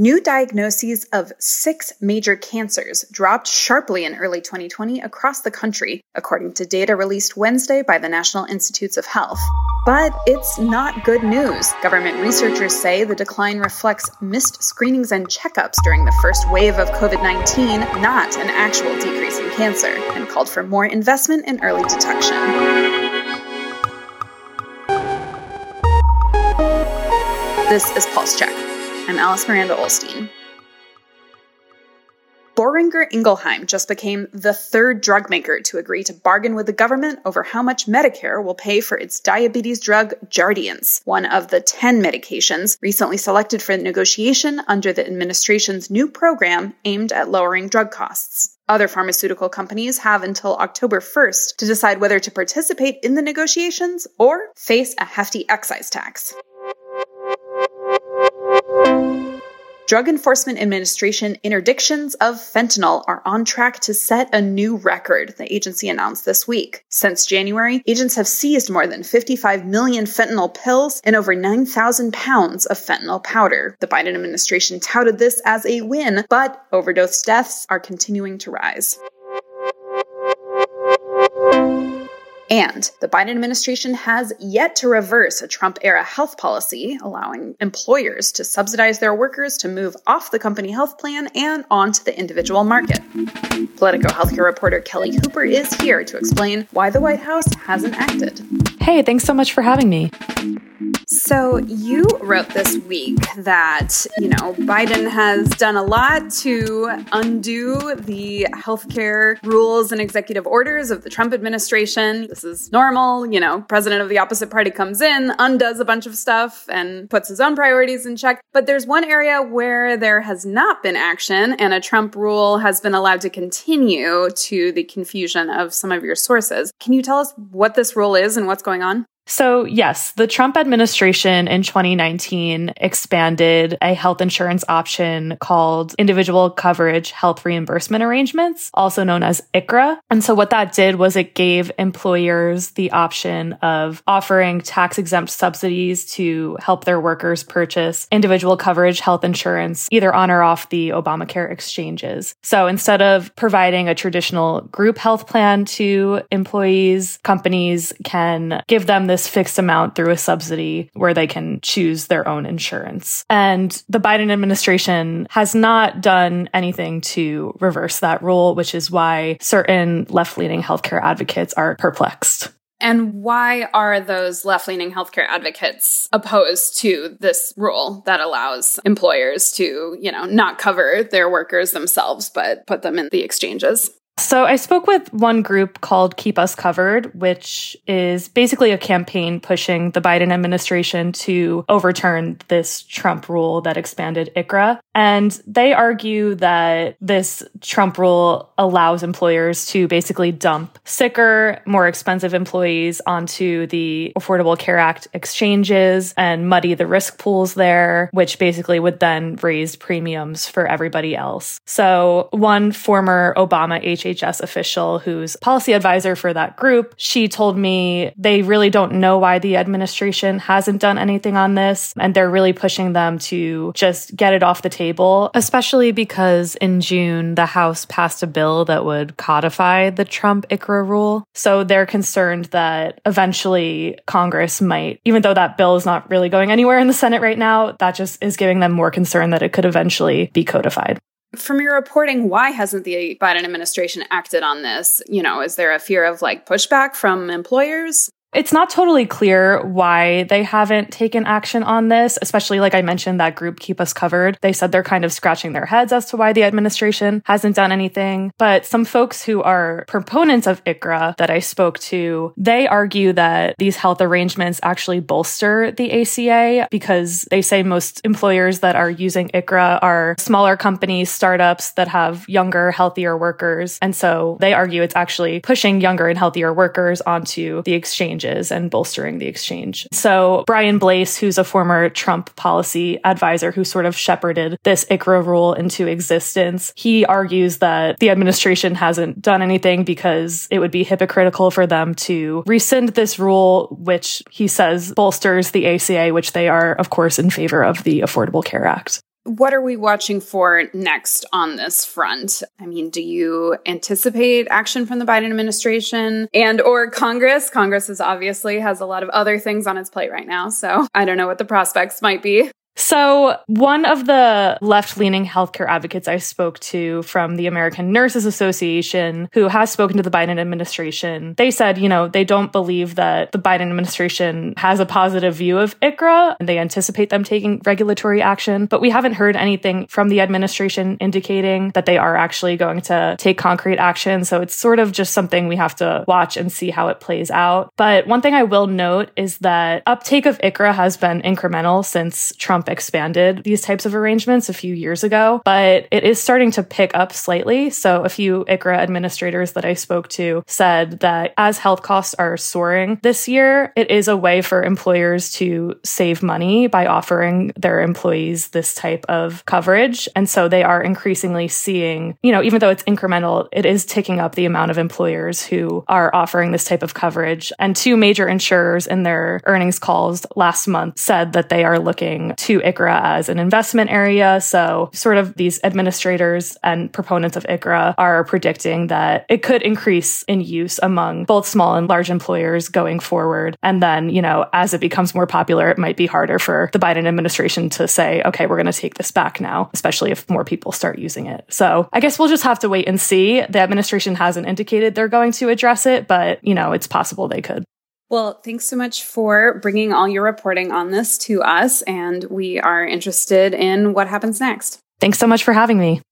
New diagnoses of six major cancers dropped sharply in early 2020 across the country, according to data released Wednesday by the National Institutes of Health. But it's not good news. Government researchers say the decline reflects missed screenings and checkups during the first wave of COVID 19, not an actual decrease in cancer, and called for more investment in early detection. This is Pulse Check. I'm Alice Miranda Ollstein. Boehringer Ingelheim just became the third drug maker to agree to bargain with the government over how much Medicare will pay for its diabetes drug Jardiance, one of the 10 medications recently selected for negotiation under the administration's new program aimed at lowering drug costs. Other pharmaceutical companies have until October 1st to decide whether to participate in the negotiations or face a hefty excise tax. Drug Enforcement Administration interdictions of fentanyl are on track to set a new record, the agency announced this week. Since January, agents have seized more than 55 million fentanyl pills and over 9,000 pounds of fentanyl powder. The Biden administration touted this as a win, but overdose deaths are continuing to rise. And the Biden administration has yet to reverse a Trump era health policy, allowing employers to subsidize their workers to move off the company health plan and onto the individual market. Politico healthcare reporter Kelly Hooper is here to explain why the White House hasn't acted. Hey, thanks so much for having me. So, you wrote this week that, you know, Biden has done a lot to undo the healthcare rules and executive orders of the Trump administration. This is normal. You know, president of the opposite party comes in, undoes a bunch of stuff, and puts his own priorities in check. But there's one area where there has not been action, and a Trump rule has been allowed to continue to the confusion of some of your sources. Can you tell us what this rule is and what's going on? So, yes, the Trump administration in 2019 expanded a health insurance option called Individual Coverage Health Reimbursement Arrangements, also known as ICHRA. And so, what that did was it gave employers the option of offering tax exempt subsidies to help their workers purchase individual coverage health insurance, either on or off the Obamacare exchanges. So, instead of providing a traditional group health plan to employees, companies can give them this this fixed amount through a subsidy where they can choose their own insurance. And the Biden administration has not done anything to reverse that rule, which is why certain left leaning healthcare advocates are perplexed. And why are those left leaning healthcare advocates opposed to this rule that allows employers to, you know, not cover their workers themselves, but put them in the exchanges? So I spoke with one group called Keep Us Covered, which is basically a campaign pushing the Biden administration to overturn this Trump rule that expanded ICHRA. And they argue that this Trump rule allows employers to basically dump sicker, more expensive employees onto the Affordable Care Act exchanges and muddy the risk pools there, which basically would then raise premiums for everybody else. So one former Obama HHS HHS official who's policy advisor for that group, she told me they really don't know why the administration hasn't done anything on this. And they're really pushing them to just get it off the table, especially because in June, the House passed a bill that would codify the Trump ICHRA rule. So they're concerned that eventually Congress might, even though that bill is not really going anywhere in the Senate right now, that just is giving them more concern that it could eventually be codified. From your reporting, why hasn't the Biden administration acted on this? You know, is there a fear of like pushback from employers? It's not totally clear why they haven't taken action on this, especially like I mentioned, that group Keep Us Covered. They said they're kind of scratching their heads as to why the administration hasn't done anything. But some folks who are proponents of ICHRA that I spoke to, they argue that these health arrangements actually bolster the ACA because they say most employers that are using ICHRA are smaller companies, startups that have younger, healthier workers. And so they argue it's actually pushing younger and healthier workers onto the exchange exchanges and bolstering the exchange. So Brian Blase, who's a former Trump policy advisor who sort of shepherded this ICHRA rule into existence, he argues that the administration hasn't done anything because it would be hypocritical for them to rescind this rule, which he says bolsters the ACA, which they are, of course, in favor of the Affordable Care Act. What are we watching for next on this front? I mean, do you anticipate action from the Biden administration and or Congress? Congress is obviously has a lot of other things on its plate right now, so I don't know what the prospects might be. So, one of the left leaning healthcare advocates I spoke to from the American Nurses Association, who has spoken to the Biden administration, they said, you know, they don't believe that the Biden administration has a positive view of ICHRA and they anticipate them taking regulatory action. But we haven't heard anything from the administration indicating that they are actually going to take concrete action. So, it's sort of just something we have to watch and see how it plays out. But one thing I will note is that uptake of ICHRA has been incremental since Trump expanded these types of arrangements a few years ago, but it is starting to pick up slightly. So a few ICHRA administrators that I spoke to said that as health costs are soaring this year, it is a way for employers to save money by offering their employees this type of coverage. And so they are increasingly seeing, you know, even though it's incremental, it is ticking up the amount of employers who are offering this type of coverage. And two major insurers in their earnings calls last month said that they are looking to ICHRA as an investment area. So, sort of these administrators and proponents of ICHRA are predicting that it could increase in use among both small and large employers going forward. And then, you know, as it becomes more popular, it might be harder for the Biden administration to say, okay, we're going to take this back now, especially if more people start using it. So, I guess we'll just have to wait and see. The administration hasn't indicated they're going to address it, but, you know, it's possible they could. Well, thanks so much for bringing all your reporting on this to us, and we are interested in what happens next. Thanks so much for having me.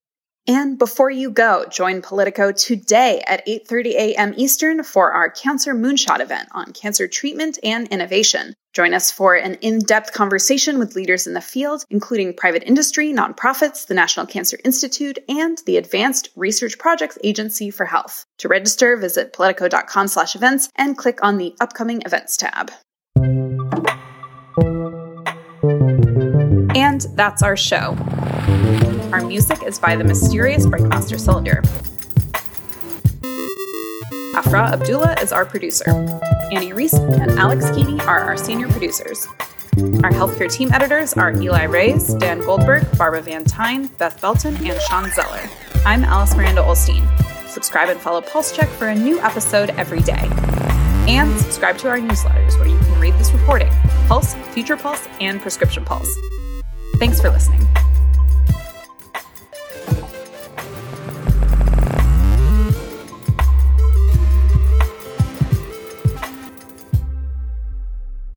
And before you go, join Politico today at 8:30 a.m. Eastern for our Cancer Moonshot event on cancer treatment and innovation. Join us for an in-depth conversation with leaders in the field, including private industry, nonprofits, the National Cancer Institute, and the Advanced Research Projects Agency for Health. To register, visit politico.com/events and click on the upcoming events tab. And that's our show. Our music is by the mysterious Breakmaster Cylinder. Afra Abdullah is our producer. Annie Reese and Alex Keeney are our senior producers. Our healthcare team editors are Eli Reyes, Dan Goldberg, Barbara Van Tyne, Beth Belton, and Sean Zeller. I'm Alice Miranda Ollstein. Subscribe and follow Pulse Check for a new episode every day. And subscribe to our newsletters where you can read this reporting Pulse, Future Pulse, and Prescription Pulse. Thanks for listening.